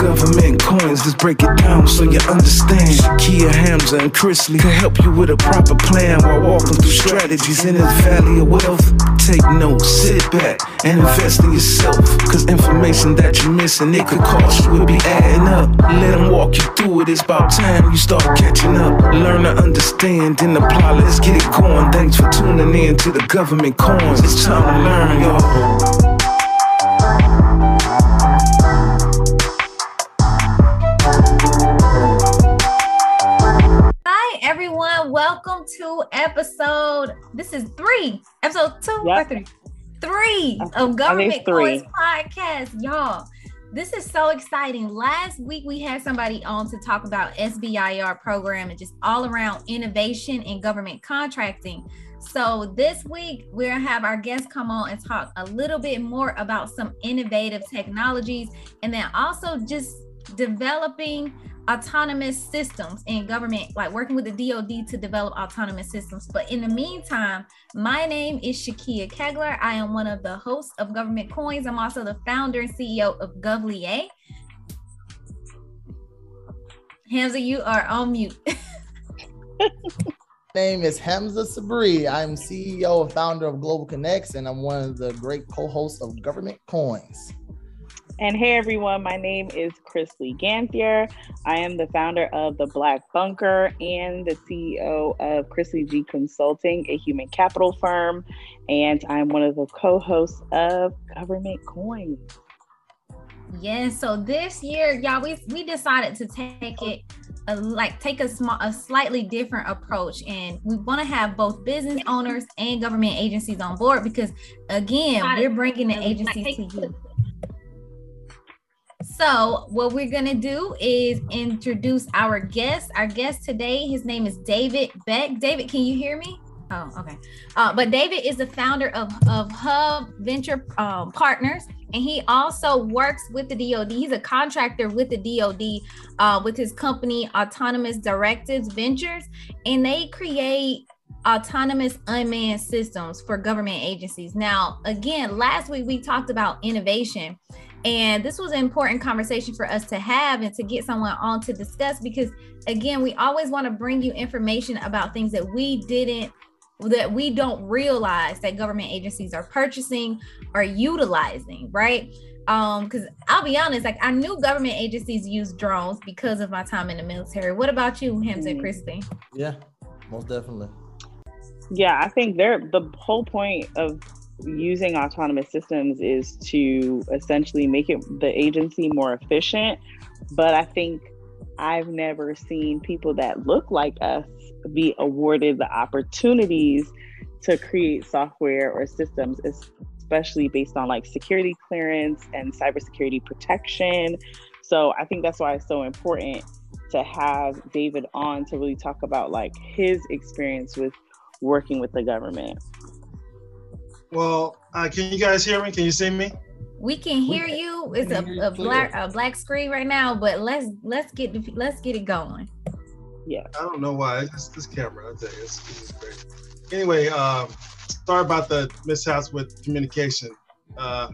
Government coins, let's break it down so you understand. Shakia Hamza and Chris Lee can help you with a proper plan while walking through strategies in this valley of wealth. Take notes, sit back, and invest in yourself. Cause information that you're missing, it could cost you, be adding up. Let them walk you through it, it's about time you start catching up. Learn to understand and apply, let's get it going. Thanks for tuning in to the government coins. It's time to learn, y'all. Welcome to episode. This is three, episode two yep. or three, three of Government Coins podcast, y'all. This is so exciting. Last week we had somebody on to talk about SBIR program and just all around innovation in government contracting. So this week we're gonna have our guests come on and talk a little bit more about some innovative technologies and then also just developing autonomous systems in government, like working with the DoD to develop autonomous systems. But in the meantime, my name is Shakia Kegler. I am one of the hosts of Government Coins. I'm also the founder and CEO of GovLier. Hamza, you are on mute. name is Hamza Sabri. I'm CEO and founder of Global Connects, and I'm one of the great co-hosts of Government Coins. And hey everyone, my name is Chris Lee Ganthier. I am the founder of the Black Bunker and the CEO of Chris Lee G Consulting, a human capital firm. And I'm one of the co-hosts of Government Coins. Yes, so this year, y'all, we we decided to take it a, like take a small a slightly different approach and we want to have both business owners and government agencies on board because again we're bringing the agencies to you so, what we're going to do is introduce our guest. Our guest today, his name is David Beck. David, can you hear me? Oh, okay. Uh, but David is the founder of, of Hub Venture um, Partners, and he also works with the DoD. He's a contractor with the DoD uh, with his company Autonomous Directives Ventures, and they create autonomous unmanned systems for government agencies. Now, again, last week we talked about innovation and this was an important conversation for us to have and to get someone on to discuss because, again, we always want to bring you information about things that we didn't, that we don't realize that government agencies are purchasing or utilizing, right? Um, because I'll be honest, like I knew government agencies use drones because of my time in the military. What about you, Hamza and mm. Christy? Yeah, most definitely. Yeah, I think they're the whole point of using autonomous systems is to essentially make it the agency more efficient. But I think I've never seen people that look like us be awarded the opportunities to create software or systems, especially based on like security clearance and cybersecurity protection. So I think that's why it's so important to have David on to really talk about like his experience with working with the government. Well, uh, can you guys hear me? Can you see me? We can hear you. It's a, a black a black screen right now, but let's let's get the, let's get it going. Yeah. I don't know why. It's this camera. I tell you, it's, it's great. Anyway, um, sorry about the mishaps with communication. Uh,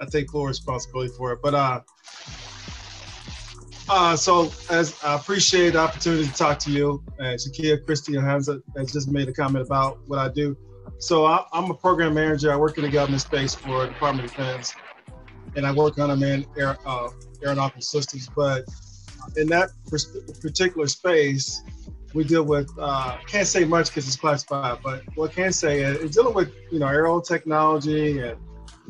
I take full responsibility for it. But uh, uh, so as I appreciate the opportunity to talk to you, and Shakia Christie has, has just made a comment about what I do. So I, am a program manager. I work in the government space for Department of Defense, and I work on unmanned air, uh, aeronautical systems. But in that particular space, we deal with uh, can't say much because it's classified, but what I can say is dealing with you know aero technology and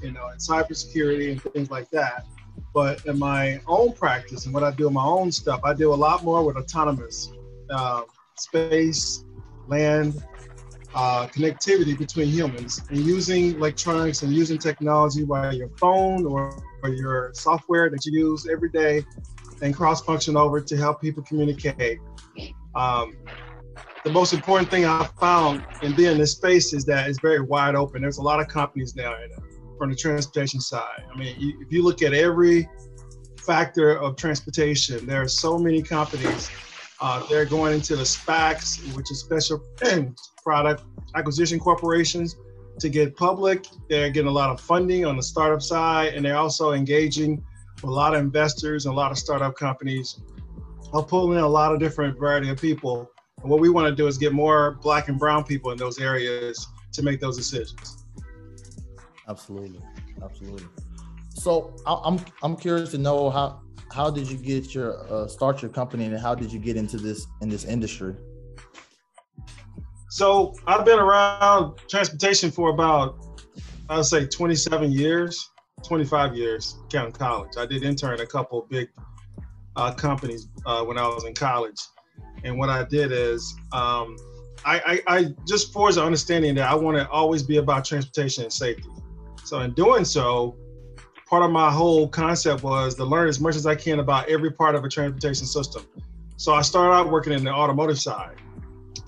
you know and cybersecurity and things like that. But in my own practice and what I do in my own stuff, I do a lot more with autonomous uh, space, land, uh, connectivity between humans and using electronics and using technology via your phone or, or your software that you use every day and cross function over to help people communicate. Um, the most important thing I found in being in this space is that it's very wide open. There's a lot of companies now in, from the transportation side. I mean, if you look at every factor of transportation, there are so many companies. Uh, they're going into the SPACs, which is special product acquisition corporations. to get public. They're getting a lot of funding on the startup side, and they're also engaging with a lot of investors and a lot of startup companies. Are pulling in a lot of different variety of people. And what we want to do is get more black and brown people in those areas to make those decisions. Absolutely, absolutely. So I'm I'm curious to know how how did you get your uh, start your company and how did you get into this in this industry? So I've been around transportation for about I would say 27 years, 25 years, counting college. I did intern a couple big uh, companies uh, when I was in college, and what I did is um, I, I, I just forged an understanding that I want to always be about transportation and safety. So in doing so, part of my whole concept was to learn as much as I can about every part of a transportation system. So I started out working in the automotive side.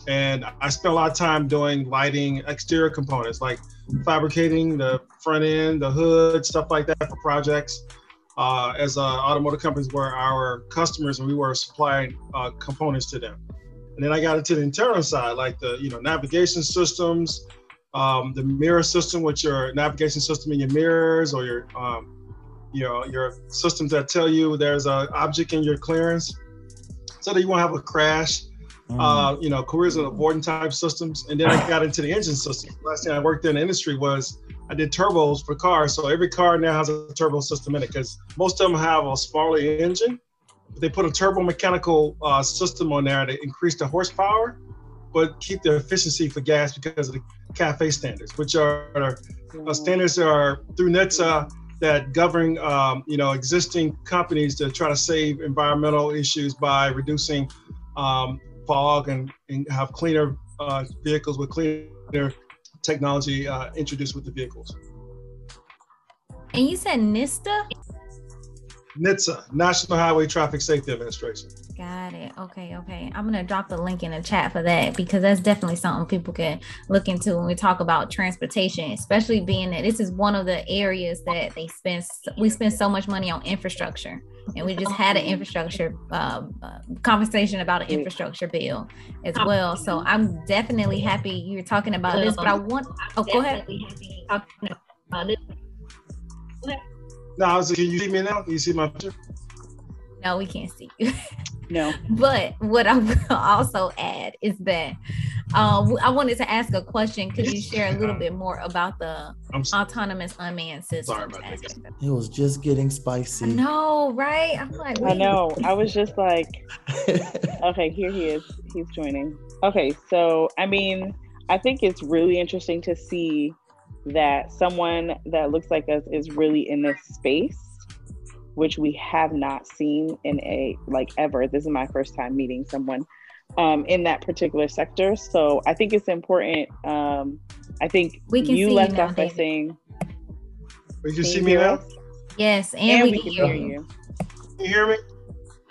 And I spent a lot of time doing lighting exterior components like fabricating the front end, the hood, stuff like that for projects. Uh, as uh, automotive companies were our customers and we were supplying uh, components to them. And then I got into the internal side, like the you know navigation systems, um, the mirror system with your navigation system in your mirrors or your um, you know your systems that tell you there's an object in your clearance so that you won't have a crash mm. uh, you know collision avoidance type systems and then i got into the engine system last thing i worked in the industry was i did turbos for cars so every car now has a turbo system in it because most of them have a smaller engine But they put a turbo mechanical uh, system on there to increase the horsepower but keep the efficiency for gas because of the CAFE standards, which are, are uh, standards are through NHTSA that govern um, you know existing companies to try to save environmental issues by reducing um, fog and, and, have cleaner uh, vehicles with cleaner technology uh, introduced with the vehicles. And you said NISTA? NHTSA, National Highway Traffic Safety Administration. Got it. Okay, okay. I'm gonna drop the link in the chat for that because that's definitely something people can look into when we talk about transportation, especially being that this is one of the areas that they spend we spend so much money on infrastructure. And we just had an infrastructure uh, conversation about an infrastructure bill as well. So I'm definitely happy you're talking about this. But I want oh go ahead. No, can you see me now? Can you see my picture? No, we can't see you. No. but what I will also add is that uh, I wanted to ask a question. Could you share a little bit more about the autonomous unmanned system? Sorry about that. It was just getting spicy. No, right? I'm like, I know. I was just like, okay, here he is. He's joining. Okay, so I mean, I think it's really interesting to see that someone that looks like us is really in this space which we have not seen in a like ever. This is my first time meeting someone um, in that particular sector. So I think it's important. Um, I think we can you left you off by saying. You can see me now? Yes, and, and we, we, can hear you. you. Can you hear me?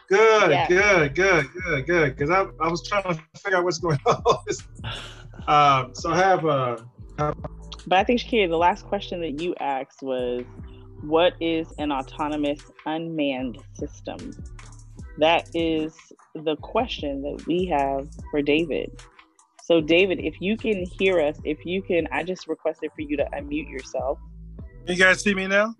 Good, yeah. good, good, good, good. Because I, I was trying to figure out what's going on. um, so I have a. Uh, but I think Shakira, the last question that you asked was what is an autonomous unmanned system? That is the question that we have for David. So, David, if you can hear us, if you can, I just requested for you to unmute yourself. You guys see me now?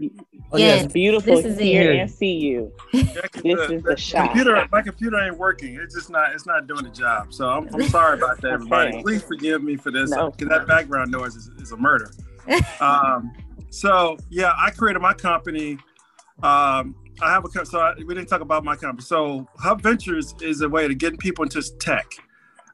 Oh, yes, beautiful this is hear and see you. this the, is the, shot. Computer, my computer ain't working. It's just not. It's not doing the job. So I'm, I'm sorry about that, everybody. Please forgive me for this because no. that background noise is, is a murder. um, so yeah, I created my company. Um, I have a so I, we didn't talk about my company. So Hub Ventures is a way to get people into tech.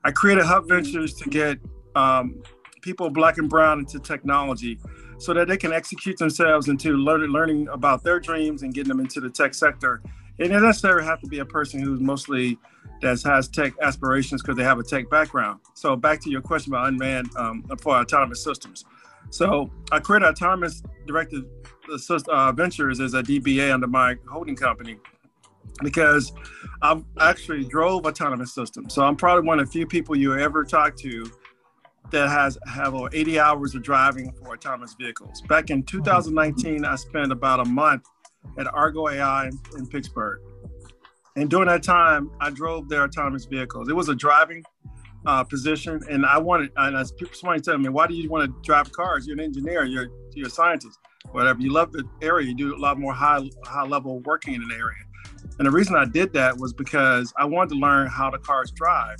I created Hub Ventures to get um, people black and brown into technology, so that they can execute themselves into learning about their dreams and getting them into the tech sector. It doesn't necessarily have to be a person who's mostly that has tech aspirations because they have a tech background. So back to your question about unmanned um, for autonomous systems. So I created Autonomous Directed uh, Ventures as a DBA under my holding company because I actually drove autonomous systems. So I'm probably one of the few people you ever talk to that has have over 80 hours of driving for autonomous vehicles. Back in 2019, I spent about a month at Argo AI in Pittsburgh. And during that time, I drove their autonomous vehicles. It was a driving uh, position, and I wanted. And as somebody tell me, why do you want to drive cars? You're an engineer. You're you're a scientist. Whatever. You love the area. You do a lot more high high level working in an area. And the reason I did that was because I wanted to learn how the cars drive.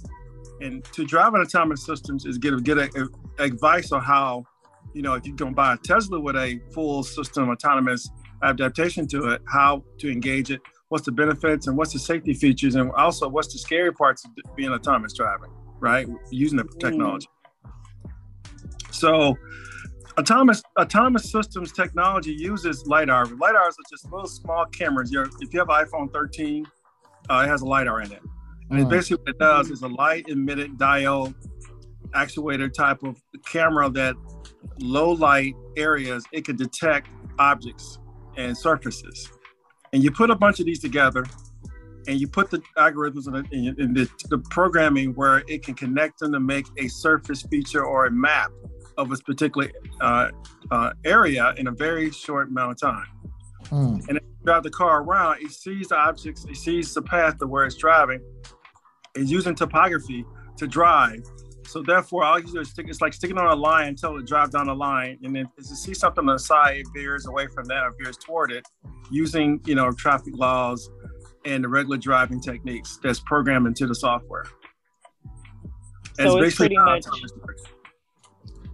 And to drive an autonomous systems is get get a, a advice on how, you know, if you're going to buy a Tesla with a full system autonomous adaptation to it, how to engage it, what's the benefits and what's the safety features, and also what's the scary parts of being autonomous driving, right? Using the mm. technology. Mm. So autonomous autonomous systems technology uses lidar. Lidars are just little small cameras. You're, if you have iPhone 13, uh, it has a lidar in it, and mm. basically what it does is a light emitted diode actuator type of camera that low light areas it can detect objects and surfaces. And you put a bunch of these together, and you put the algorithms in, the, in the, the programming where it can connect them to make a surface feature or a map of a particular uh, uh, area in a very short amount of time. Mm. And if you drive the car around, it sees the objects, it sees the path to where it's driving. It's using topography to drive. So therefore, all you do is stick, it's like sticking on a line until it drives down the line. And then if you see something on the side, it veers away from that or veers toward it using, you know, traffic laws and the regular driving techniques that's programmed into the software. And so it's, it's pretty much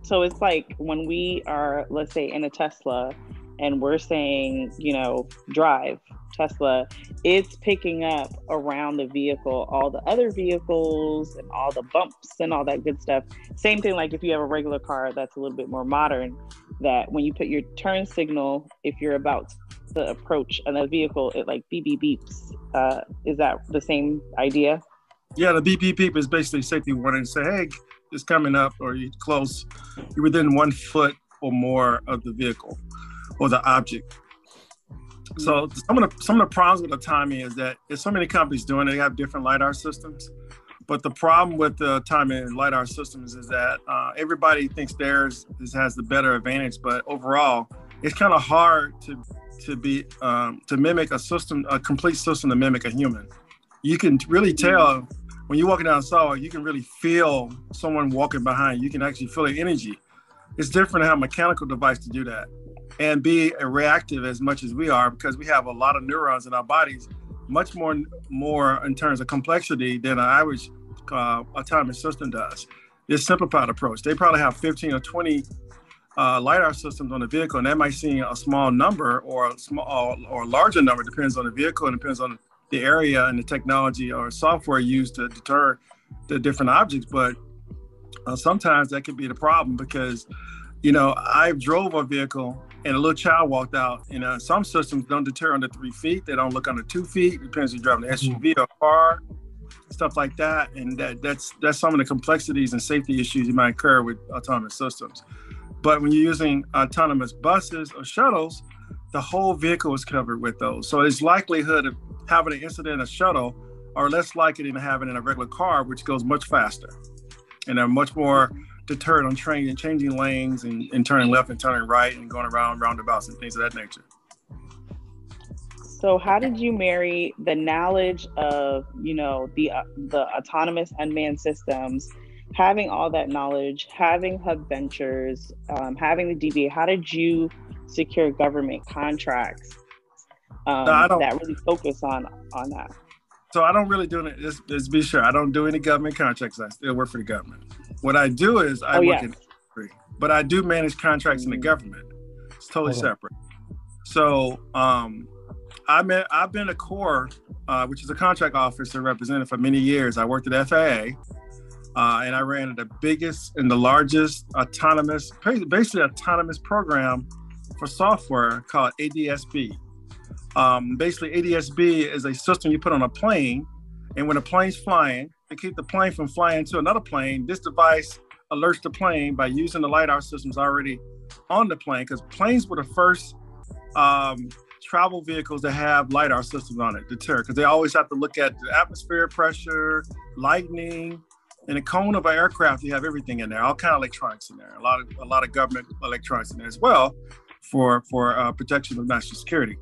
so it's like when we are, let's say, in a Tesla and we're saying, you know, drive Tesla, it's picking up around the vehicle all the other vehicles and all the bumps and all that good stuff. Same thing like if you have a regular car that's a little bit more modern, that when you put your turn signal, if you're about to approach and the vehicle, it like beep beep beeps. Uh, is that the same idea? Yeah, the beep beep beep is basically safety warning say, hey, is coming up or you're close, you're within one foot or more of the vehicle or the object. So some of the some of the problems with autonomy is that there's so many companies doing it. They have different lidar systems, but the problem with the timing and lidar systems is that uh, everybody thinks theirs has the better advantage. But overall, it's kind of hard to to be um, to mimic a system, a complete system to mimic a human. You can really tell when you're walking down sidewalk, you can really feel someone walking behind you. Can actually feel the energy. It's different to have a mechanical device to do that and be reactive as much as we are because we have a lot of neurons in our bodies, much more more in terms of complexity than an average uh, autonomous system does. This simplified approach. They probably have 15 or 20 uh, lidar systems on the vehicle, and that might seem a small number or a small or a larger number depends on the vehicle and depends on the area and the technology or software used to deter the different objects. But uh, sometimes that could be the problem because, you know, I drove a vehicle and a little child walked out. You know, some systems don't deter under three feet. They don't look under two feet. Depends if you're driving an SUV or a car, stuff like that. And that, that's that's some of the complexities and safety issues you might occur with autonomous systems. But when you're using autonomous buses or shuttles, the whole vehicle is covered with those. So it's likelihood of having an incident in a shuttle are less likely than having in a regular car, which goes much faster. And they're much more deterred on train and changing lanes and, and turning left and turning right and going around roundabouts and things of that nature. So, how did you marry the knowledge of, you know, the uh, the autonomous unmanned systems, having all that knowledge, having Hub Ventures, um, having the DBA? How did you secure government contracts um, no, that really focus on on that. So I don't really do it. Let's, let's, be sure. I don't do any government contracts. I still work for the government. What I do is I oh, work yes. in industry, but I do manage contracts mm-hmm. in the mm. government. It's totally okay. separate. So um, I met, I've been a core, uh, which is a contract officer representative for many years. I worked at FAA. Uh, and I ran the biggest and the largest autonomous, basically autonomous program for software called ADSB, um, basically, ADSB is a system you put on a plane, and when a plane's flying, to keep the plane from flying to another plane, this device alerts the plane by using the lidar systems already on the plane. Because planes were the first um, travel vehicles that have lidar systems on it, deter. Because they always have to look at the atmosphere pressure, lightning, in a cone of an aircraft. You have everything in there, all kind of electronics in there. A lot of a lot of government electronics in there as well for for uh, protection of national security.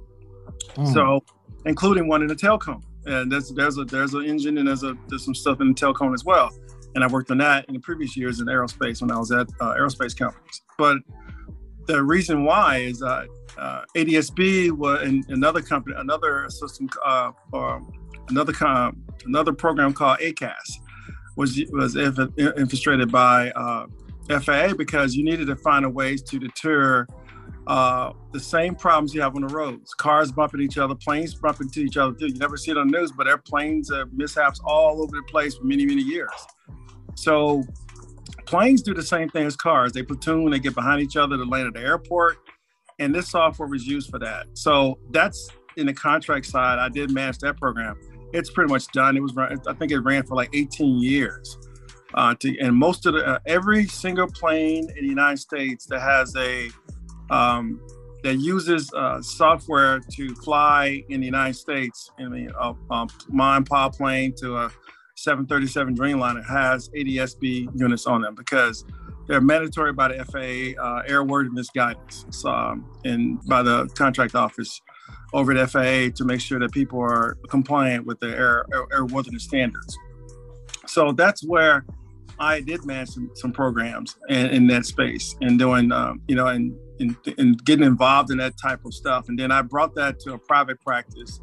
Mm. So, including one in the tail cone. And there's there's a there's an engine and there's a there's some stuff in the tail cone as well. and I worked on that in the previous years in aerospace when I was at uh, aerospace companies. But the reason why is uh, uh, ADSB was in another company, another system, uh, or another another program called ACAS was was infiltrated by uh, FAA because you needed to find a ways to deter uh, the same problems you have on the roads. Cars bumping each other, planes bumping to each other too. You never see it on the news, but airplanes have mishaps all over the place for many, many years. So planes do the same thing as cars. They platoon, they get behind each other to land at the airport. And this software was used for that. So that's in the contract side. I did manage that program. It's pretty much done. It was, I think it ran for like 18 years. Uh, to, and most of the, uh, every single plane in the United States that has a um, that uses uh, software to fly in the United States. in a, a mine power plane to a 737 Dreamliner has ADSB units on them because they're mandatory by the FAA uh, airworthiness guidance um, and by the contract office over at FAA to make sure that people are compliant with the air, air, airworthiness standards. So that's where I did manage some, some programs in, in, that space and doing, um, you know, and, and, and getting involved in that type of stuff. And then I brought that to a private practice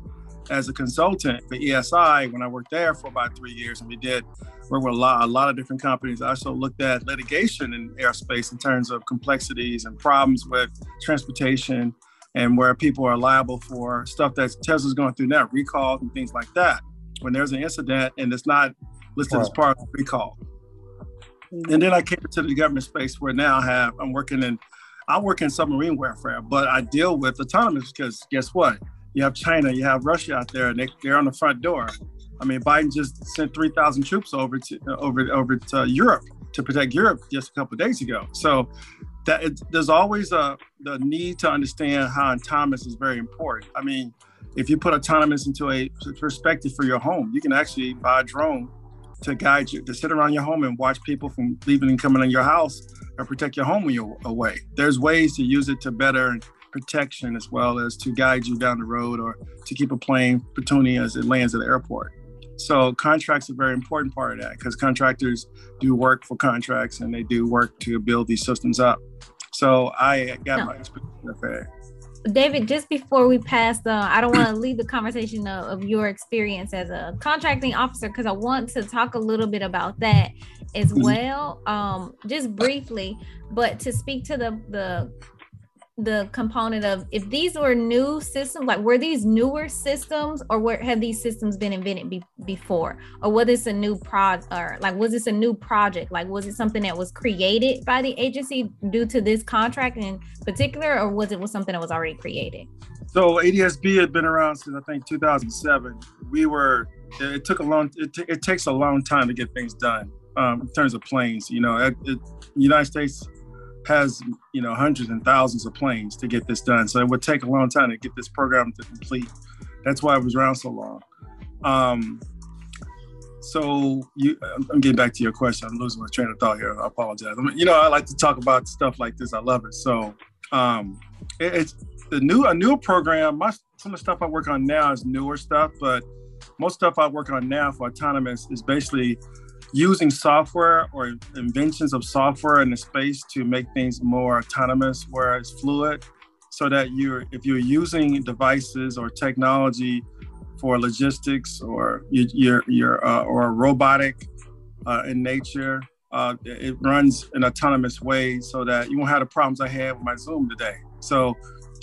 as a consultant for ESI when I worked there for about three years. And we did work with a lot, a lot of different companies. I also looked at litigation in aerospace in terms of complexities and problems with transportation and where people are liable for stuff that Tesla's going through now, recalls and things like that. When there's an incident and it's not listed right. as part of the recall. And then I came to the government space where now I have I'm working in I work in submarine warfare, but I deal with autonomous because guess what? You have China, you have Russia out there, and they, they're on the front door. I mean, Biden just sent 3,000 troops over to over over to Europe to protect Europe just a couple days ago. So that it, there's always a the need to understand how autonomous is very important. I mean, if you put autonomous into a perspective for your home, you can actually buy a drone to guide you to sit around your home and watch people from leaving and coming in your house or protect your home when you're away. There's ways to use it to better protection as well as to guide you down the road or to keep a plane platooning as it lands at the airport. So contracts are a very important part of that because contractors do work for contracts and they do work to build these systems up. So I got no. my experience. David, just before we pass the, I don't want to leave the conversation of, of, your experience as a contracting officer because I want to talk a little bit about that as mm-hmm. well, um, just briefly. But to speak to the the the component of if these were new systems, like were these newer systems, or were have these systems been invented be, before, or was this a new project, or like was this a new project? Like was it something that was created by the agency due to this contract in particular, or was it was something that was already created? So ADSB had been around since I think 2007. We were. It took a long. It, t- it takes a long time to get things done um, in terms of planes. You know, it, it, United States has you know hundreds and thousands of planes to get this done. So it would take a long time to get this program to complete. That's why it was around so long. Um, so you, I'm getting back to your question. I'm losing my train of thought here. I apologize. I mean, you know, I like to talk about stuff like this. I love it. So um, it, it's the new a new program. My some of the stuff I work on now is newer stuff, but most stuff I work on now for autonomous is basically using software or inventions of software in the space to make things more autonomous, whereas fluid, so that you're if you're using devices or technology for logistics or your your uh, or robotic uh, in nature, uh, it runs in autonomous way so that you won't have the problems I had with my Zoom today. So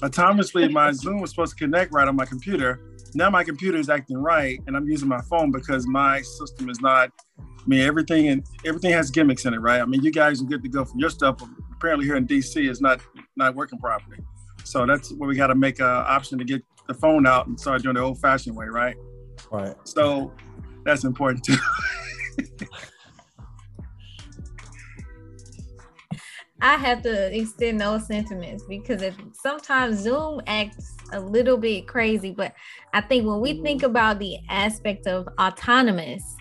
autonomously, my Zoom was supposed to connect right on my computer. Now my computer is acting right, and I'm using my phone because my system is not I mean, everything and everything has gimmicks in it, right? I mean, you guys are good to go for your stuff. But apparently, here in DC, is not not working properly. So that's where we got to make an option to get the phone out and start doing the old-fashioned way, right? Right. So that's important too. I have to extend those sentiments because if sometimes Zoom acts a little bit crazy, but I think when we think about the aspect of autonomous,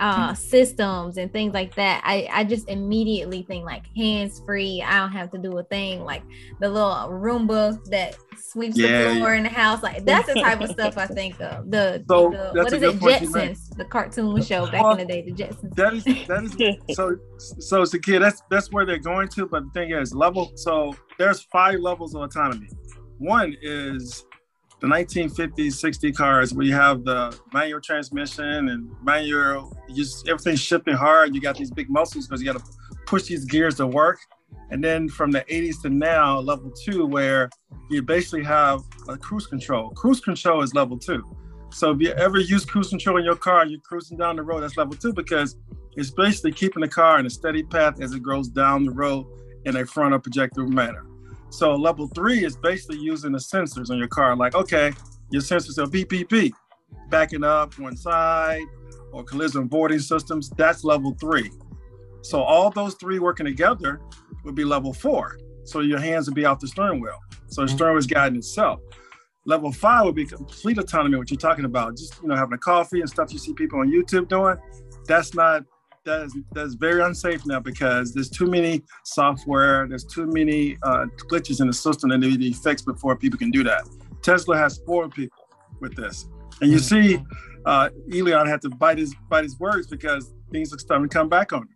uh, systems and things like that, I, I just immediately think like hands free. I don't have to do a thing like the little Roomba that sweeps Yeah, the floor in the house. Like that's the type of stuff I think of. The, So, the what is it? Jetsons, the cartoon show back in the day. The Jetsons. That is that is so so kid. That's that's where they're going to. But the thing is, level. So there's five levels of autonomy. One is the 1950s, 60 cars where you have the manual transmission and manual. Just everything's shifting hard. You got these big muscles because you got to push these gears to work. And then from the 80s to now, level two, where you basically have a cruise control. Cruise control is level two. So if you ever use cruise control in your car, you're cruising down the road, that's level two because it's basically keeping the car in a steady path as it goes down the road in a frontal projector manner. So level three is basically using the sensors on your car. Like, okay, your sensors are beep, beep, beep, backing up one side or collision avoiding systems. That's level three. So all those three working together would be level four. So your hands would be off the steering wheel. So the mm-hmm. steering wheel is guiding itself. Level five would be complete autonomy, what you're talking about. Just you know, having a coffee and stuff you see people on YouTube doing. That's not that is that's very unsafe now because there's too many software, there's too many uh, glitches in the system that need to be fixed before people can do that. Tesla has spoiled people with this, and you see, uh, Elon had to bite his bite his words because things are starting to come back on him.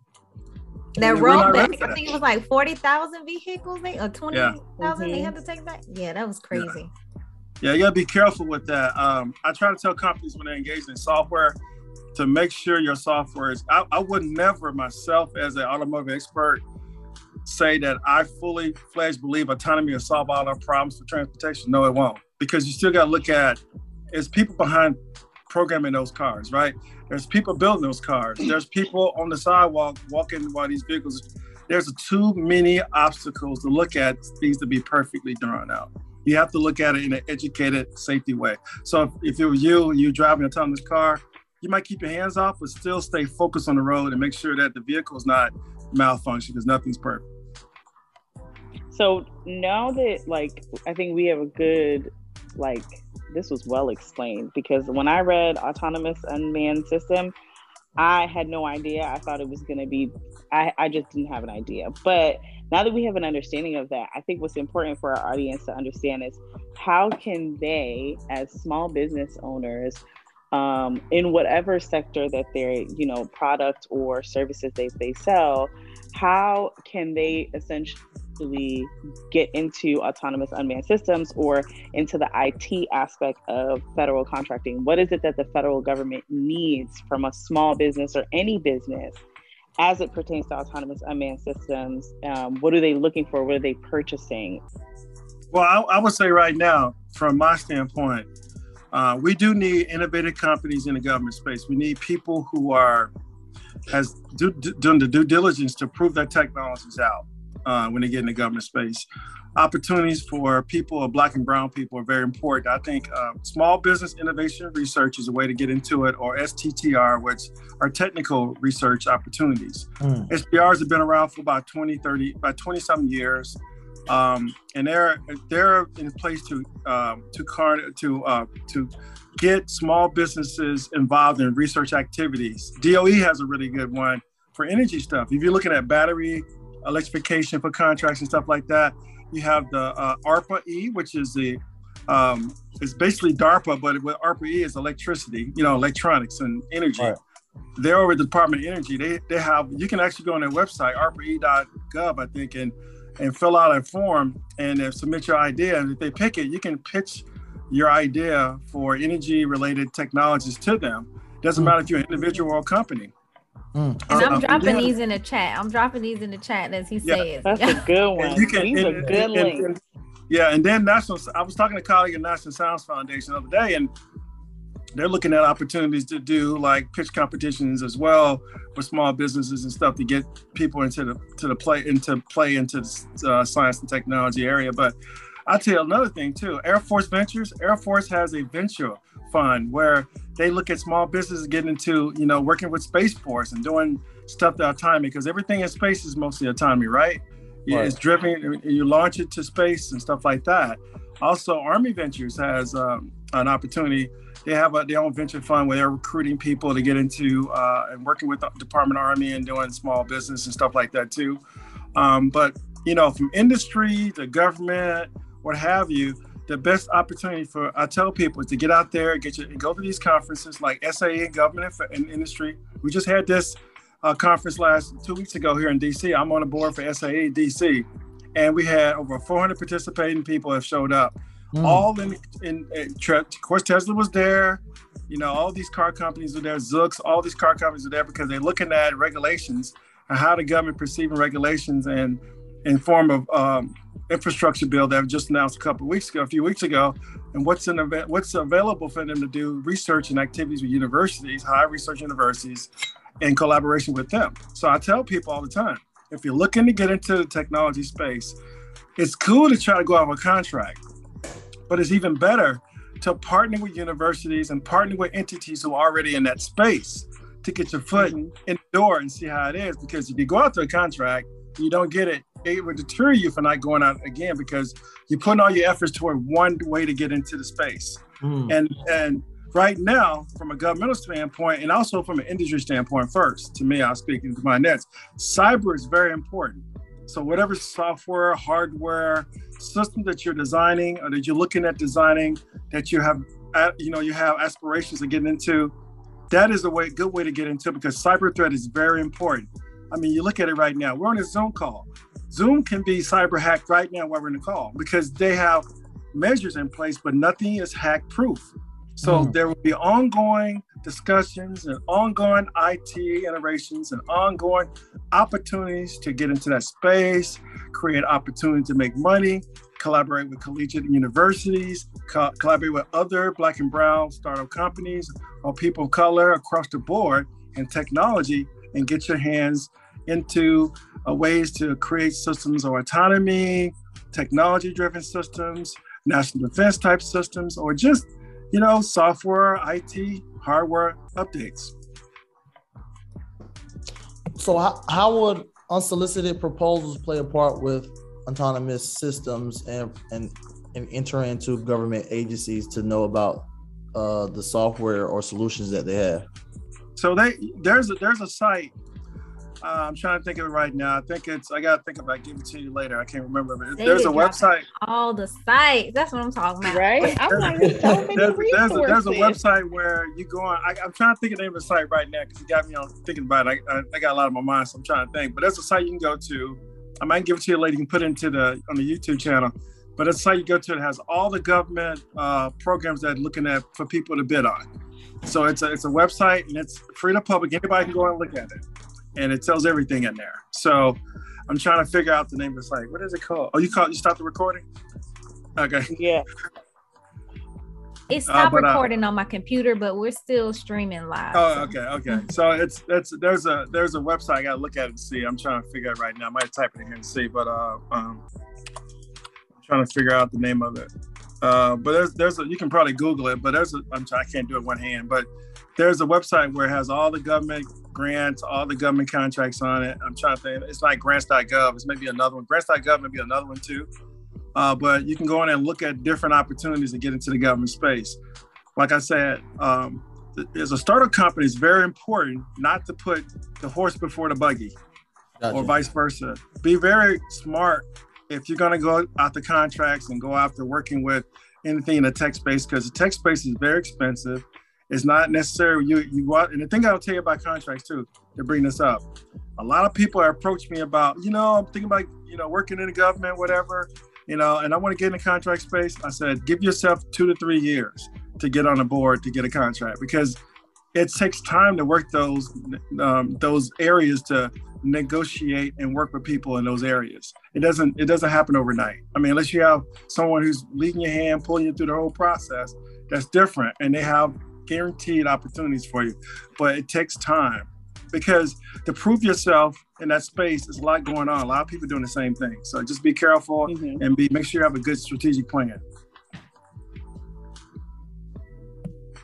That And we're not ready rollback, I think it was like 40,000 vehicles they, or 20,000 they Mhm. had to take back. Yeah, that was crazy. Yeah, you gotta be careful with that. Um, I try to tell companies when they're engaged in software to make sure your software is. I, I would never myself, as an automotive expert, say that I fully fledged believe autonomy will solve all our problems for transportation. No, it won't, because you still gotta look at is people behind programming those cars, right? There's people building those cars. There's people on the sidewalk walking while these vehicles. There's too many obstacles to look at things to be perfectly drawn out you have to look at it in an educated, safety way. So if, if it was you, you driving an autonomous car, you might keep your hands off, but still stay focused on the road and make sure that the vehicle is not malfunctioning because nothing's perfect. So now that like I think we have a good like this was well explained because when I read autonomous unmanned system, I had no idea. I thought it was gonna be I, I just didn't have an idea. But now that we have an understanding of that, I think what's important for our audience to understand is how can they, as small business owners, um, in whatever sector that their you know product or services they, they sell, how can they essentially get into autonomous unmanned systems or into the IT aspect of federal contracting? What is it that the federal government needs from a small business or any business as it pertains to autonomous unmanned systems? Um, what are they looking for? What are they purchasing? Well, I, I would say right now, from my standpoint, uh, we do need innovative companies in the government space. We need people who are has do, do, done the due diligence to prove their technologies out uh, when they get in the government space. Opportunities for people, black and brown people, are very important. I think uh, small business innovation research is a way to get into it, or STTR, which are technical research opportunities. Mm. SBIRs have been around for about 20, 30, about 20 some years. Um, and they're they're in place to um, to car to uh, to get small businesses involved in research activities. DOE has a really good one for energy stuff. If you're looking at battery electrification for contracts and stuff like that, you have the uh, ARPA E, which is the um, it's basically DARPA, but what ARPA E is electricity, you know, electronics and energy. Right. They're over at the Department of Energy. They they have you can actually go on their website, arpae.gov, I think, and and fill out a form and uh, submit your idea. And if they pick it, you can pitch your idea for energy related technologies to them. Doesn't Mm. matter if you're an individual or a company. Mm. And I'm Uh, dropping yeah. these in the chat. I'm dropping these in the chat as he Yeah. says. That's a good one. And you can, These are good and- links. and- yeah, and then National. I was talking to a colleague at National Science Foundation the other day, and they're looking at opportunities to do like pitch competitions as well for small businesses and stuff to get people into the to the play into play into the uh, science and technology area. But I'll tell you another thing too. Air Force Ventures. Air Force has a venture fund where they look at small businesses getting into you know working with Space Force and doing stuff that autonomy because everything in space is mostly autonomy, right? Yeah, Right. It's driven. You launch it to space and stuff like that. Also, Army Ventures has um, an opportunity. They have a, their own venture fund where they're recruiting people to get into uh, and working with the Department of Army and doing small business and stuff like that too. Um, but you know, from industry to government, what have you, the best opportunity for I tell people is to get out there, get you, and go to these conferences like SAE and government and industry. We just had this uh, conference last two weeks ago here in DC. I'm on the board for SAE DC, and we had over 400 participating people have showed up, mm. all in, in, in, of course Tesla was there. You know, all these car companies are there, Zoox, all these car companies are there because they're looking at regulations and how the government perceiving regulations and in form of um, infrastructure bill that was just announced a couple weeks ago, a few weeks ago, and what's in what's available for them to do research and activities with universities, high research universities, in collaboration with them. So I tell people all the time, if you're looking to get into the technology space, it's cool to try to go out of a contract, but it's even better to partner with universities and partner with entities who are already in that space to get your foot mm-hmm. in the door and see how it is. Because if you go out to a contract, you don't get it, it would deter you from not going out again because you're putting all your efforts toward one way to get into the space. Mm. And and right now, from a governmental standpoint and also from an industry standpoint, first, to me, I'll speak into my nets, cyber is very important. So whatever software, hardware, system that you're designing or that you're looking at designing, that you have, you know, you have aspirations of getting into, that is a way, good way to get into because cyber threat is very important. I mean, you look at it right now. We're on a Zoom call. Zoom can be cyber hacked right now while we're in the call because they have measures in place, but nothing is hack proof. So mm. there will be ongoing discussions and ongoing IT iterations and ongoing opportunities to get into that space, create opportunities to make money, collaborate with collegiate universities, co- collaborate with other Black and Brown startup companies or people of color across the board in technology, and get your hands into uh, ways to create systems of autonomy, technology-driven systems, national defense type systems, or just you know, software, IT, hardware updates. So, how, how would unsolicited proposals play a part with autonomous systems and and and enter into government agencies to know about uh, the software or solutions that they have? So they there's a there's a site uh, I'm trying to think of it right now. I think it's. I gotta think about. Give it to you later. I can't remember. But there's a website. All the sites. That's what I'm talking about. Right. I'm like, there's, so many there's, there's, a, there's, a, website where you go on. I, am trying to think of the name of the site right now because you got me on thinking about it. I, I, I, got a lot on my mind, so I'm trying to think. But there's a site you can go to. I might give it to you later. You can put it into the on the YouTube channel. But it's a site you go to It has all the government uh, programs that looking at for people to bid on. So it's a it's a website and it's free to public. Anybody can go and look at it and it tells everything in there. So I'm trying to figure out the name It's like. What is it called? Oh, you called you stopped the recording? Okay. Yeah. It uh, stopped uh, recording uh, on my computer, but we're still streaming live. Oh, so. okay, okay. So it's it's there's a there's a website I gotta look at and see. I'm trying to figure out right now. I might type it in here and see, but uh, um, I'm trying to figure out the name of it. Uh, but there's there's a you can probably Google it, but there's a I'm trying, I can't do it one hand, but there's a website where it has all the government grants, all the government contracts on it. I'm trying to think. It's like grants.gov. It's maybe another one. Grants.gov maybe another one too. Uh, but you can go in and look at different opportunities to get into the government space. Like I said, um, as a startup company, it's very important not to put the horse before the buggy, gotcha. or vice versa. Be very smart if you're going to go out the contracts and go after working with anything in the tech space because the tech space is very expensive it's not necessary. You you want, and the thing I'll tell you about contracts too. To bring this up, a lot of people approach me about, you know, I'm thinking about, you know, working in the government, whatever, you know, and I want to get in the contract space. I said, give yourself two to three years to get on a board to get a contract because it takes time to work those um, those areas to negotiate and work with people in those areas. It doesn't it doesn't happen overnight. I mean, unless you have someone who's leading your hand, pulling you through the whole process, that's different, and they have guaranteed opportunities for you, but it takes time because to prove yourself in that space is a lot going on. A lot of people doing the same thing. So just be careful mm-hmm. and be make sure you have a good strategic plan.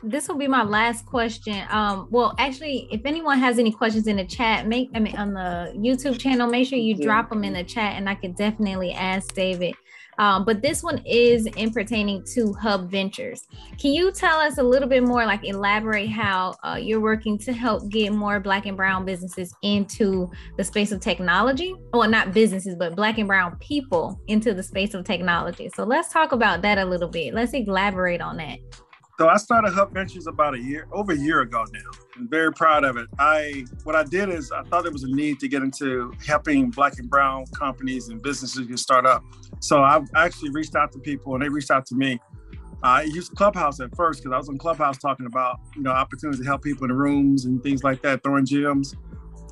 this will be my last question. Um, well, actually, if anyone has any questions in the chat, make I mean on the YouTube channel, make sure you drop them in the chat, and I could definitely ask David. Um, but this one is in pertaining to Hub Ventures. Can you tell us a little bit more, like elaborate how uh, you're working to help get more Black and Brown businesses into the space of technology? Well, not businesses, but Black and Brown people into the space of technology. So let's talk about that a little bit. Let's elaborate on that. So I started Hub Ventures about a year, over a year ago now. I'm very proud of it. I what I did is I thought there was a need to get into helping black and brown companies and businesses get start up. So I actually reached out to people and they reached out to me. I used Clubhouse at first because I was on Clubhouse talking about you know opportunities to help people in the rooms and things like that, throwing gyms.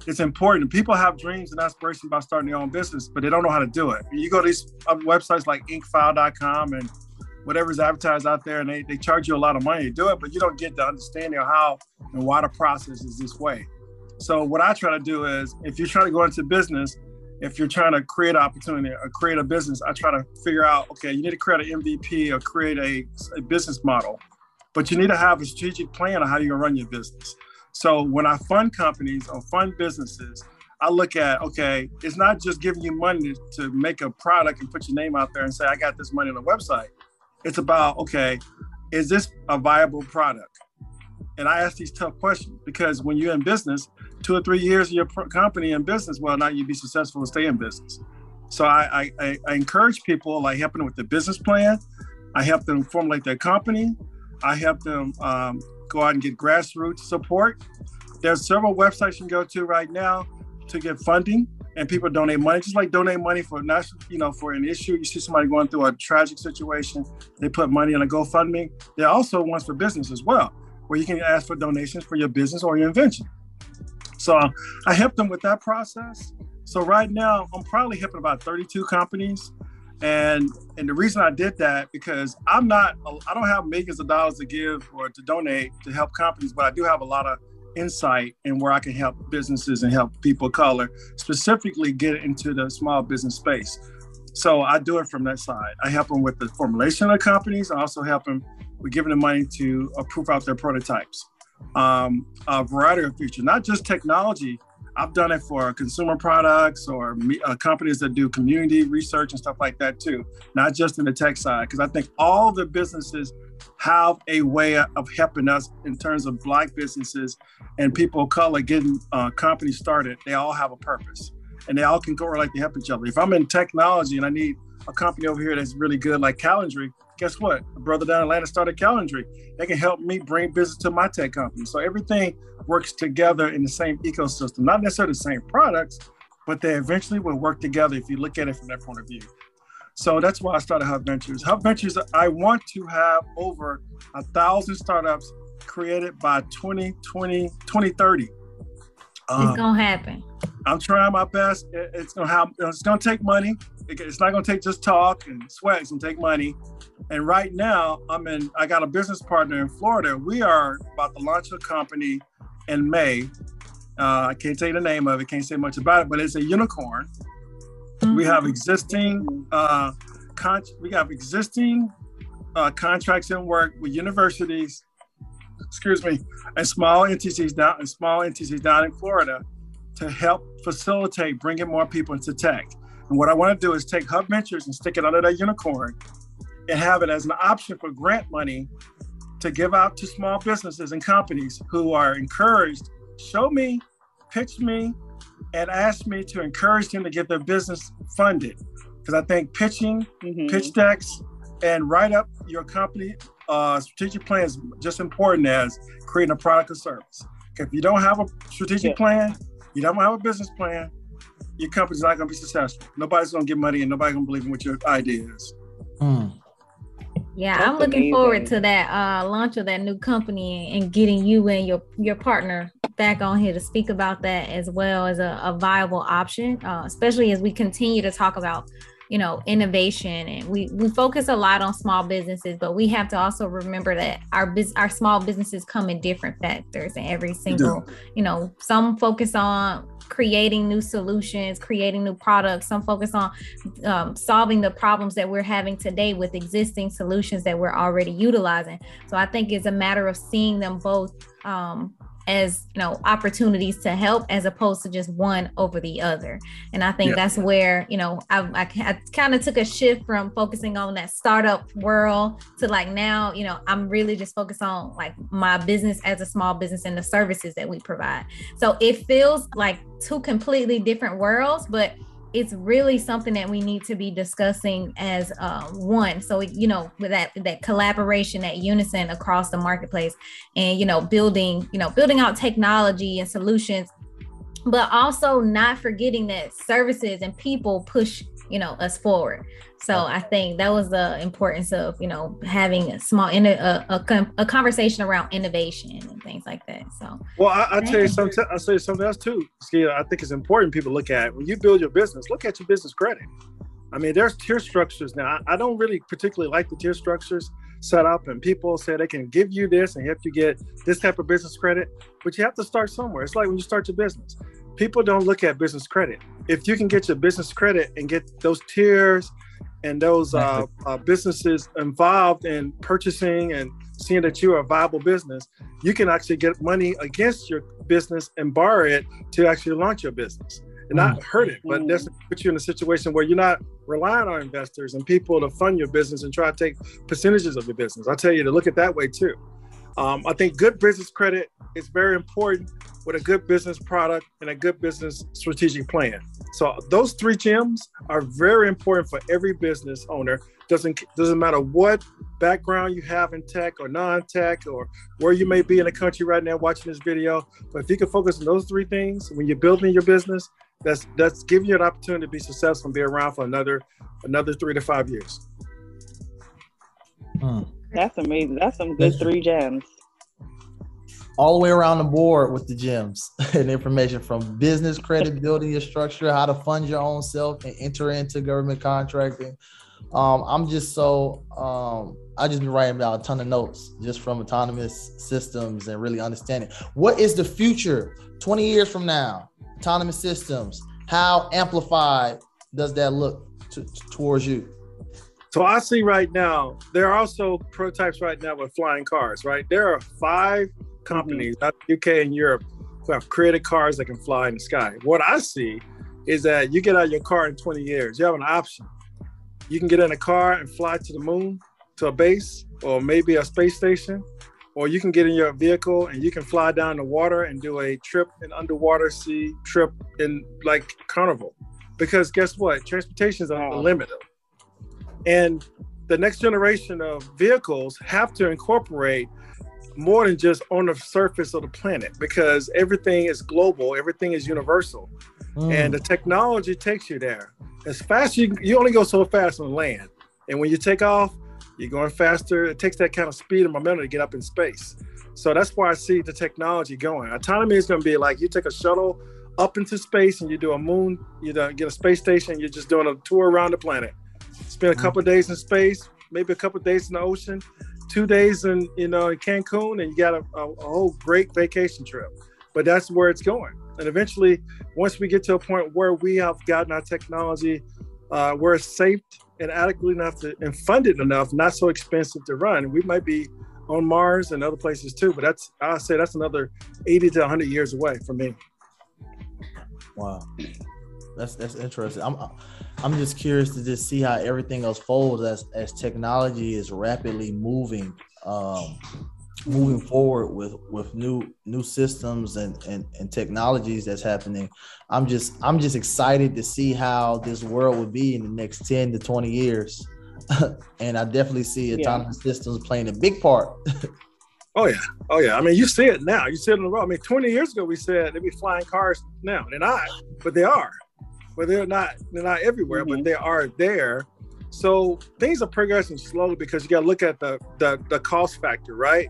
It's important. People have dreams and aspirations about starting their own business, but they don't know how to do it. You go to these um, websites like Incfile.com and whatever's advertised out there and they, they charge you a lot of money to do it, but you don't get the understanding of how and why the process is this way. So what I try to do is if you're trying to go into business, if you're trying to create an opportunity or create a business, I try to figure out, okay, you need to create an MVP or create a, a business model, but you need to have a strategic plan on how you're gonna run your business. So when I fund companies or fund businesses, I look at, okay, it's not just giving you money to make a product and put your name out there and say, I got this money on the website. It's about, okay, is this a viable product? And I ask these tough questions because when you're in business, two or three years of your company in business, well, now you'd be successful and stay in business. So I, I, I encourage people, like helping them with the business plan. I help them formulate their company. I help them um, go out and get grassroots support. There's several websites you can go to right now to get funding and people donate money, just like donate money for national, you know, for an issue. You see somebody going through a tragic situation, they put money in a GoFundMe. Are also ones for business as well, where you can ask for donations for your business or your invention. So I helped them with that process. So right now, I'm probably helping about 32 companies. And and the reason I did that because I'm not I don't have millions of dollars to give or to donate to help companies, but I do have a lot of insight and where I can help businesses and help people of color specifically get into the small business space. So I do it from that side. I help them with the formulation of companies. I also help them with giving them money to approve out their prototypes. Um, a variety of features, not just technology. I've done it for consumer products or uh, companies that do community research and stuff like that too, not just in the tech side. Because I think all the businesses have a way of helping us in terms of black businesses and people of color getting uh, companies started. They all have a purpose and they all can correlate to help each other. If I'm in technology and I need a company over here that's really good like Calendly, guess what? A brother down in Atlanta started Calendly. They can help me bring business to my tech company. So everything works together in the same ecosystem, not necessarily the same products, but they eventually will work together if you look at it from that point of view. So that's why I started Hub Ventures. Hub Ventures, I want to have over a thousand startups created by 2020, 2030. it's um, gonna happen. I'm trying my best. It's gonna have. It's gonna take money. It's not gonna take just talk and sweat. It's gonna take money. And right now, I'm in. I got a business partner in Florida. We are about to launch a company in May. Uh, I can't tell you the name of it. Can't say much about it, but it's a unicorn. We have existing uh, con- we have existing uh, contracts in work with universities, excuse me, and small entities down and small entities down in Florida to help facilitate bringing more people into tech. And what I want to do is take Hub Ventures and stick it under that unicorn and have it as an option for grant money to give out to small businesses and companies who are encouraged. Show me, pitch me, and asked me to encourage them to get their business funded. Because I think pitching, mm-hmm. pitch decks, and write up your company uh, strategic plan is just important as creating a product or service. If you don't have a strategic yeah. plan, you don't have a business plan, your company's not going to be successful. Nobody's going to get money, and nobody's going to believe in what your idea is. Mm. Yeah, That's I'm looking amazing. forward to that uh, launch of that new company and getting you and your your partner back on here to speak about that as well as a, a viable option, uh, especially as we continue to talk about you know innovation. And we we focus a lot on small businesses but we have to also remember that our biz, our small businesses come in different factors and every single you know some focus on creating new solutions creating new products. Some focus on um, solving the problems that we're having today with existing solutions that we're already utilizing. So i think it's a matter of seeing them both um, as you know opportunities to help as opposed to just one over the other and i think yeah. that's where you know i, I, I kind of took a shift from focusing on that startup world to like now you know i'm really just focused on like my business as a small business and the services that we provide so it feels like two completely different worlds but it's really something that we need to be discussing as uh, one. So you know, with that that collaboration, that unison across the marketplace, and you know, building you know building out technology and solutions, but also not forgetting that services and people push you know us forward so i think that was the importance of you know having a small in a, a, a conversation around innovation and things like that so. Well i, I tell you something i'll say something else too Shakia. i think it's important people look at when you build your business look at your business credit. I mean there's tier structures now. I don't really particularly like the tier structures set up and people say they can give you this and help you get this type of business credit but you have to start somewhere. It's like when you start your business. People don't look at business credit. If you can get your business credit and get those tiers and those uh, uh, businesses involved in purchasing and seeing that you're a viable business, you can actually get money against your business and borrow it to actually launch your business and not mm. hurt it. But that's put you in a situation where you're not relying on investors and people to fund your business and try to take percentages of your business. I tell you to look at that way too. Um, I think good business credit is very important with a good business product and a good business strategic plan. So those three gems are very important for every business owner. Doesn't doesn't matter what background you have in tech or non-tech or where you may be in the country right now watching this video. But if you can focus on those three things when you're building your business, that's that's giving you an opportunity to be successful and be around for another another three to five years. Hmm. That's amazing. That's some good three gems. All the way around the board with the gems and information from business credit, building your structure, how to fund your own self, and enter into government contracting. Um, I'm just so um, I just been writing about a ton of notes just from autonomous systems and really understanding what is the future 20 years from now. Autonomous systems. How amplified does that look to, towards you? So I see right now, there are also prototypes right now with flying cars, right? There are five companies, mm-hmm. UK and Europe, who have created cars that can fly in the sky. What I see is that you get out of your car in 20 years, you have an option. You can get in a car and fly to the moon, to a base, or maybe a space station, or you can get in your vehicle and you can fly down the water and do a trip in underwater sea trip in like carnival. Because guess what? Transportation is unlimited. And the next generation of vehicles have to incorporate more than just on the surface of the planet because everything is global, everything is universal. Mm. And the technology takes you there. As fast you you only go so fast on land. And when you take off, you're going faster. It takes that kind of speed and momentum to get up in space. So that's why I see the technology going. Autonomy is going to be like you take a shuttle up into space and you do a moon, you get a space station, you're just doing a tour around the planet spend a mm-hmm. couple days in space, maybe a couple days in the ocean, two days in you know in Cancun, and you got a, a, a whole great vacation trip. But that's where it's going. And eventually, once we get to a point where we have gotten our technology, uh, where it's safe and adequately enough to, and funded enough, not so expensive to run, we might be on Mars and other places too. But that's I say that's another 80 to 100 years away for me. Wow, that's that's interesting. I'm I'm just curious to just see how everything else folds as as technology is rapidly moving um, moving forward with with new new systems and, and and technologies that's happening. I'm just i'm just excited to see how this world would be in the next 10 to 20 years. And i definitely see autonomous yeah. systems playing a big part. Oh yeah. Oh yeah. I mean you see it now. You see it in the road. I mean 20 years ago we said they'd be flying cars now. They're not but they are but they're not they're not everywhere, mm-hmm. but they are there. So things are progressing slowly because you got to look at the, the the cost factor, right?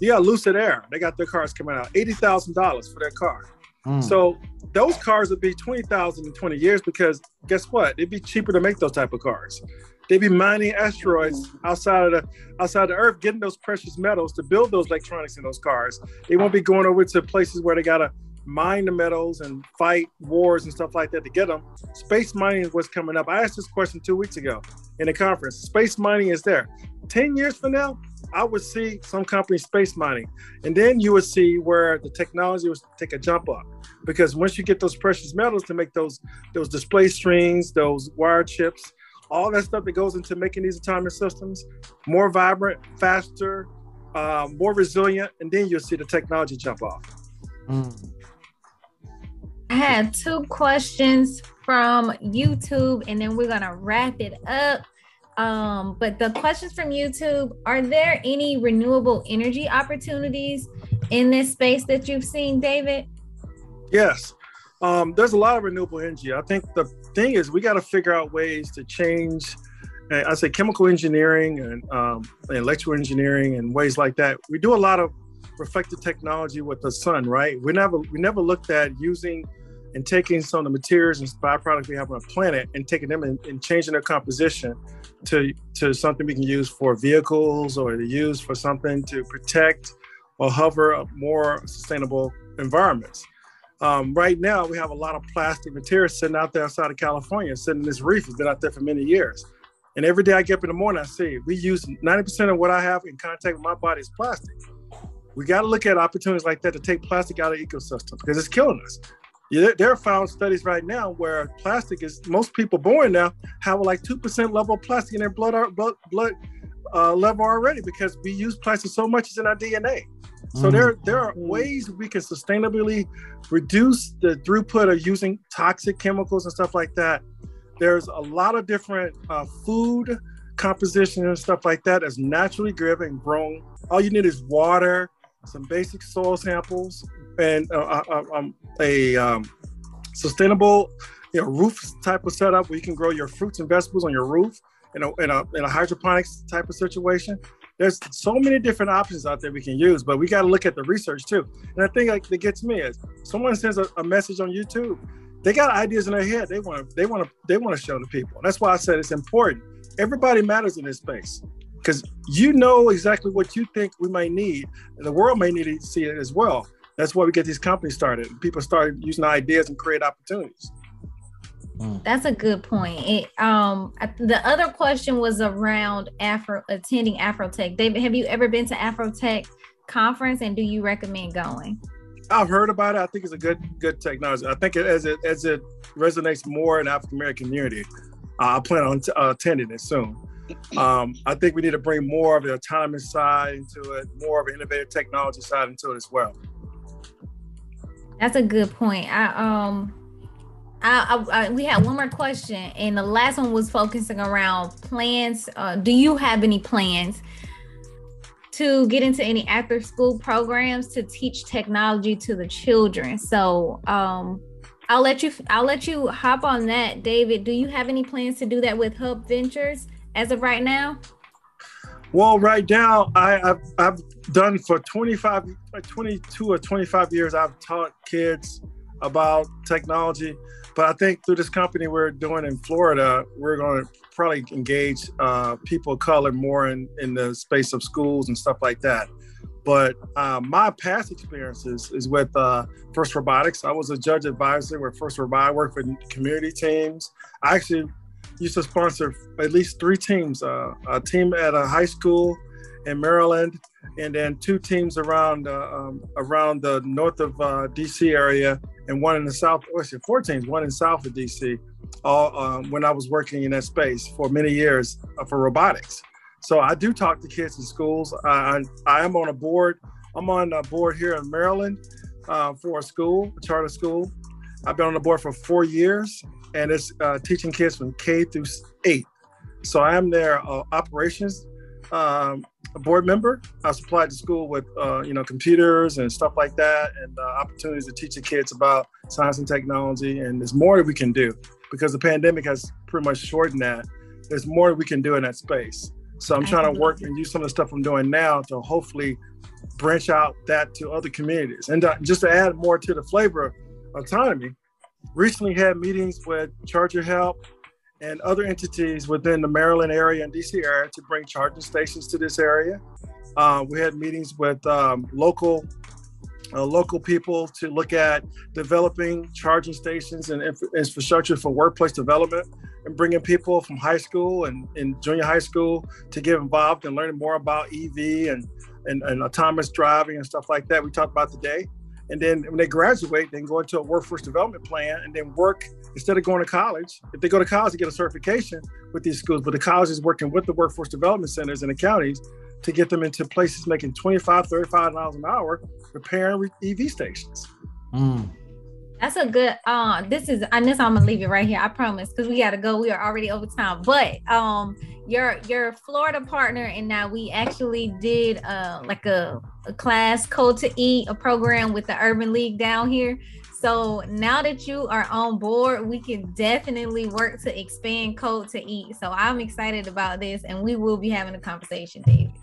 You got Lucid Air; they got their cars coming out eighty thousand dollars for their car. Mm. So those cars would be 20,000 in 20 years because guess what? It'd be cheaper to make those type of cars. They'd be mining asteroids outside of the outside the earth, getting those precious metals to build those electronics in those cars. They won't be going over to places where they gotta mine the metals and fight wars and stuff like that to get them. Space mining is what's coming up. I asked this question two weeks ago in a conference. Space mining is there. 10 years from now, I would see some companies space mining. And then you would see where the technology would take a jump up. Because once you get those precious metals to make those those display strings, those wire chips, all that stuff that goes into making these autonomous systems more vibrant, faster, uh, more resilient, and then you'll see the technology jump off. Mm. I had two questions from YouTube, and then we're gonna wrap it up. Um, but the questions from YouTube are there any renewable energy opportunities in this space that you've seen, David? Yes. Um, there's a lot of renewable energy. I think the thing is, we got to figure out ways to change. I say chemical engineering and, um, and electrical engineering and ways like that. We do a lot of reflective technology with the sun, right? We never we never looked at using and taking some of the materials and byproducts we have on the planet and taking them and, and, changing their composition to to something we can use for vehicles or to use for something to protect or hover up more sustainable environments. Um, right now, we have a lot of plastic materials sitting out there outside of California, sitting in this reef. It's been out there for many years. And every day I get up in the morning, I see we use 90% of what I have in contact with my body is plastic. We got to look at opportunities like that to take plastic out of ecosystems because it's killing us. There are found studies right now where plastic is most people born now have like two percent level of plastic in their blood blood, blood uh, level already because we use plastic so much it's in our DNA. So mm. there there are ways we can sustainably reduce the throughput of using toxic chemicals and stuff like that. There's a lot of different uh, food composition and stuff like that that's naturally driven grown. All you need is water, some basic soil samples, and uh, um, a um, sustainable you know, roof type of setup where you can grow your fruits and vegetables on your roof in a, in a, in a hydroponics type of situation. There's so many different options out there we can use, but we got to look at the research too. And I think like, that gets me is someone sends a, a message on YouTube, they got ideas in their head. They want to, they want to, they want to show the people. And that's why I said it's important. Everybody matters in this space because you know exactly what you think we might need, and the world may need to see it as well. That's why we get these companies started. People start using ideas and create opportunities. Hmm. That's a good point. It, um, the other question was around Afro attending Afrotech. David, have you ever been to Afrotech conference, and do you recommend going? I've heard about it. I think it's a good good technology. I think it, as it as it resonates more in African American community, uh, I plan on t- uh, attending it soon. Um, I think we need to bring more of the autonomous side into it, more of an innovative technology side into it as well. That's a good point. I um I, I, I, we had one more question, and the last one was focusing around plans. Uh, do you have any plans to get into any after school programs to teach technology to the children? So, um, I'll let you. I'll let you hop on that, David. Do you have any plans to do that with Hub Ventures as of right now? Well, right now, I, have I've done for 25, 22 or 25 years, I've taught kids about technology. But I think through this company we're doing in Florida, we're going to probably engage uh, people of color more in, in the space of schools and stuff like that. But uh, my past experiences is with uh, First Robotics. I was a judge advisor with First Robotics. I worked with community teams. I actually used to sponsor at least three teams uh, a team at a high school in Maryland, and then two teams around uh, um, around the north of uh, DC area, and one in the south. Or four teams, one in south of DC. All um, when I was working in that space for many years uh, for robotics. So I do talk to kids in schools. I, I am on a board. I'm on a board here in Maryland uh, for a school, a charter school. I've been on the board for four years, and it's uh, teaching kids from K through eight. So I am their uh, operations um, board member. I supplied the school with uh, you know computers and stuff like that, and uh, opportunities to teach the kids about science and technology. And there's more that we can do because the pandemic has pretty much shortened that. There's more we can do in that space. So I'm trying to work and use some of the stuff I'm doing now to hopefully branch out that to other communities. And uh, just to add more to the flavor autonomy, recently had meetings with Charger Help and other entities within the Maryland area and DC area to bring charging stations to this area. Uh, we had meetings with um, local uh, local people to look at developing charging stations and infra- infrastructure for workplace development and bringing people from high school and, and junior high school to get involved and learning more about EV and, and, and autonomous driving and stuff like that. We talked about today. And then when they graduate, they can go into a workforce development plan and then work instead of going to college. If they go to college, they get a certification with these schools, but the college is working with the workforce development centers in the counties to get them into places making 25 $35 an hour repairing EV stations. Mm. That's a good uh this is and this I'm gonna leave it right here. I promise because we gotta go. We are already over time. But um your your Florida partner and now we actually did uh like a, a class code to eat a program with the urban league down here so now that you are on board, we can definitely work to expand Code to Eat. So I'm excited about this, and we will be having a conversation, David.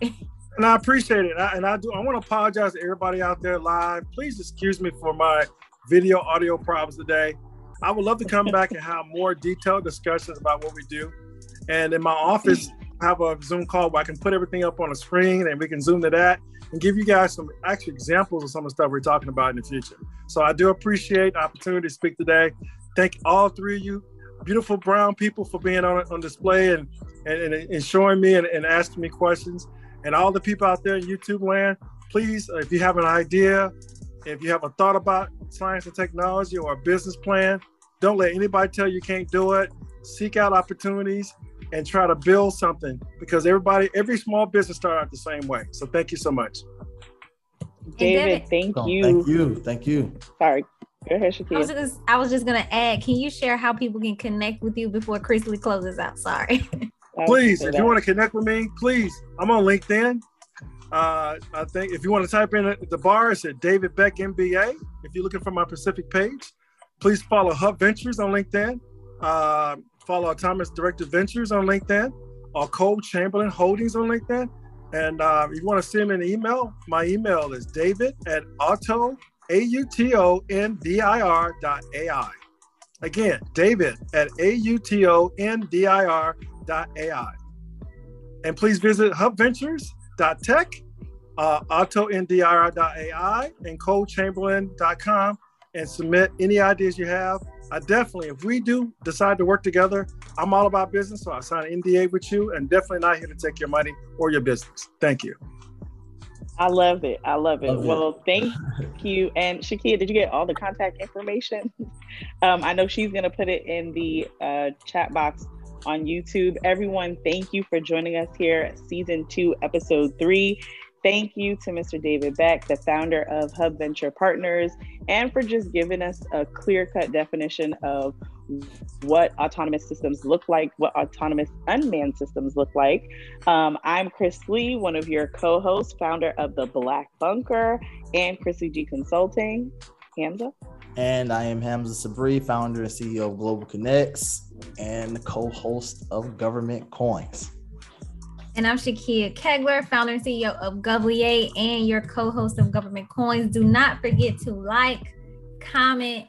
and I appreciate it. I, and I do. I want to apologize to everybody out there live. Please excuse me for my video audio problems today. I would love to come back and have more detailed discussions about what we do. And in my office, I have a Zoom call where I can put everything up on a screen and we can zoom to that and give you guys some actual examples of some of the stuff we're talking about in the future. So I do appreciate the opportunity to speak today. Thank all three of you, beautiful brown people, for being on, on display and, and, and showing me and, and asking me questions. And all the people out there in YouTube land, please, uh, if you have an idea, if you have a thought about science and technology or a business plan, don't let anybody tell you can't do it. Seek out opportunities and try to build something because everybody, every small business started out the same way. So thank you so much. David, thank Oh, you. Thank you. Thank you. Sorry. Go ahead, I was, just, I was just gonna add, can you share how people can connect with you before Chrisley closes out? Sorry. Please, if you want to connect with me, please, I'm on LinkedIn. Uh, I think if you want to type in the bar, it's at David Beck MBA. If you're looking for my Pacific page, please follow Hub Ventures on LinkedIn. Uh, follow Thomas Director Ventures on LinkedIn or Cole Chamberlain Holdings on LinkedIn. And uh, if you want to send me an email, my email is david at auto, A-U-T-O-N-D-I-R dot A-I. Again, david at A-U-T-O-N-D-I-R dot A-I. And please visit hubventures.tech, uh, autondir.ai, and colechamberlain.com and submit any ideas you have. I definitely, if we do decide to work together, I'm all about business, so I sign an NDA with you, and definitely not here to take your money or your business. Thank you. I love it. I love it. Love it. well, thank you. And Shakia, did you get all the contact information? Um, I know she's going to put it in the uh, chat box on YouTube. Everyone, thank you for joining us here, season two, episode three. Thank you to Mr. David Beck, the founder of Hub Venture Partners, and for just giving us a clear cut definition of what autonomous systems look like, what autonomous unmanned systems look like. Um, I'm Chris Lee, one of your co hosts, founder of the Black Bunker and Chrissy G Consulting. Hamza? And I am Hamza Sabri, founder and CEO of Global Connects and co-host of Government Coins. And I'm Shakia Kegler, founder and CEO of Govlier and your co-host of Government Coins. Do not forget to like, comment,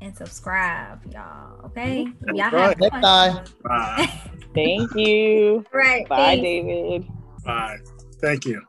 and subscribe, y'all. Okay? Mm-hmm. If y'all have Next time. Bye. Thank you. right. Bye, thanks. David. Bye. Thank you.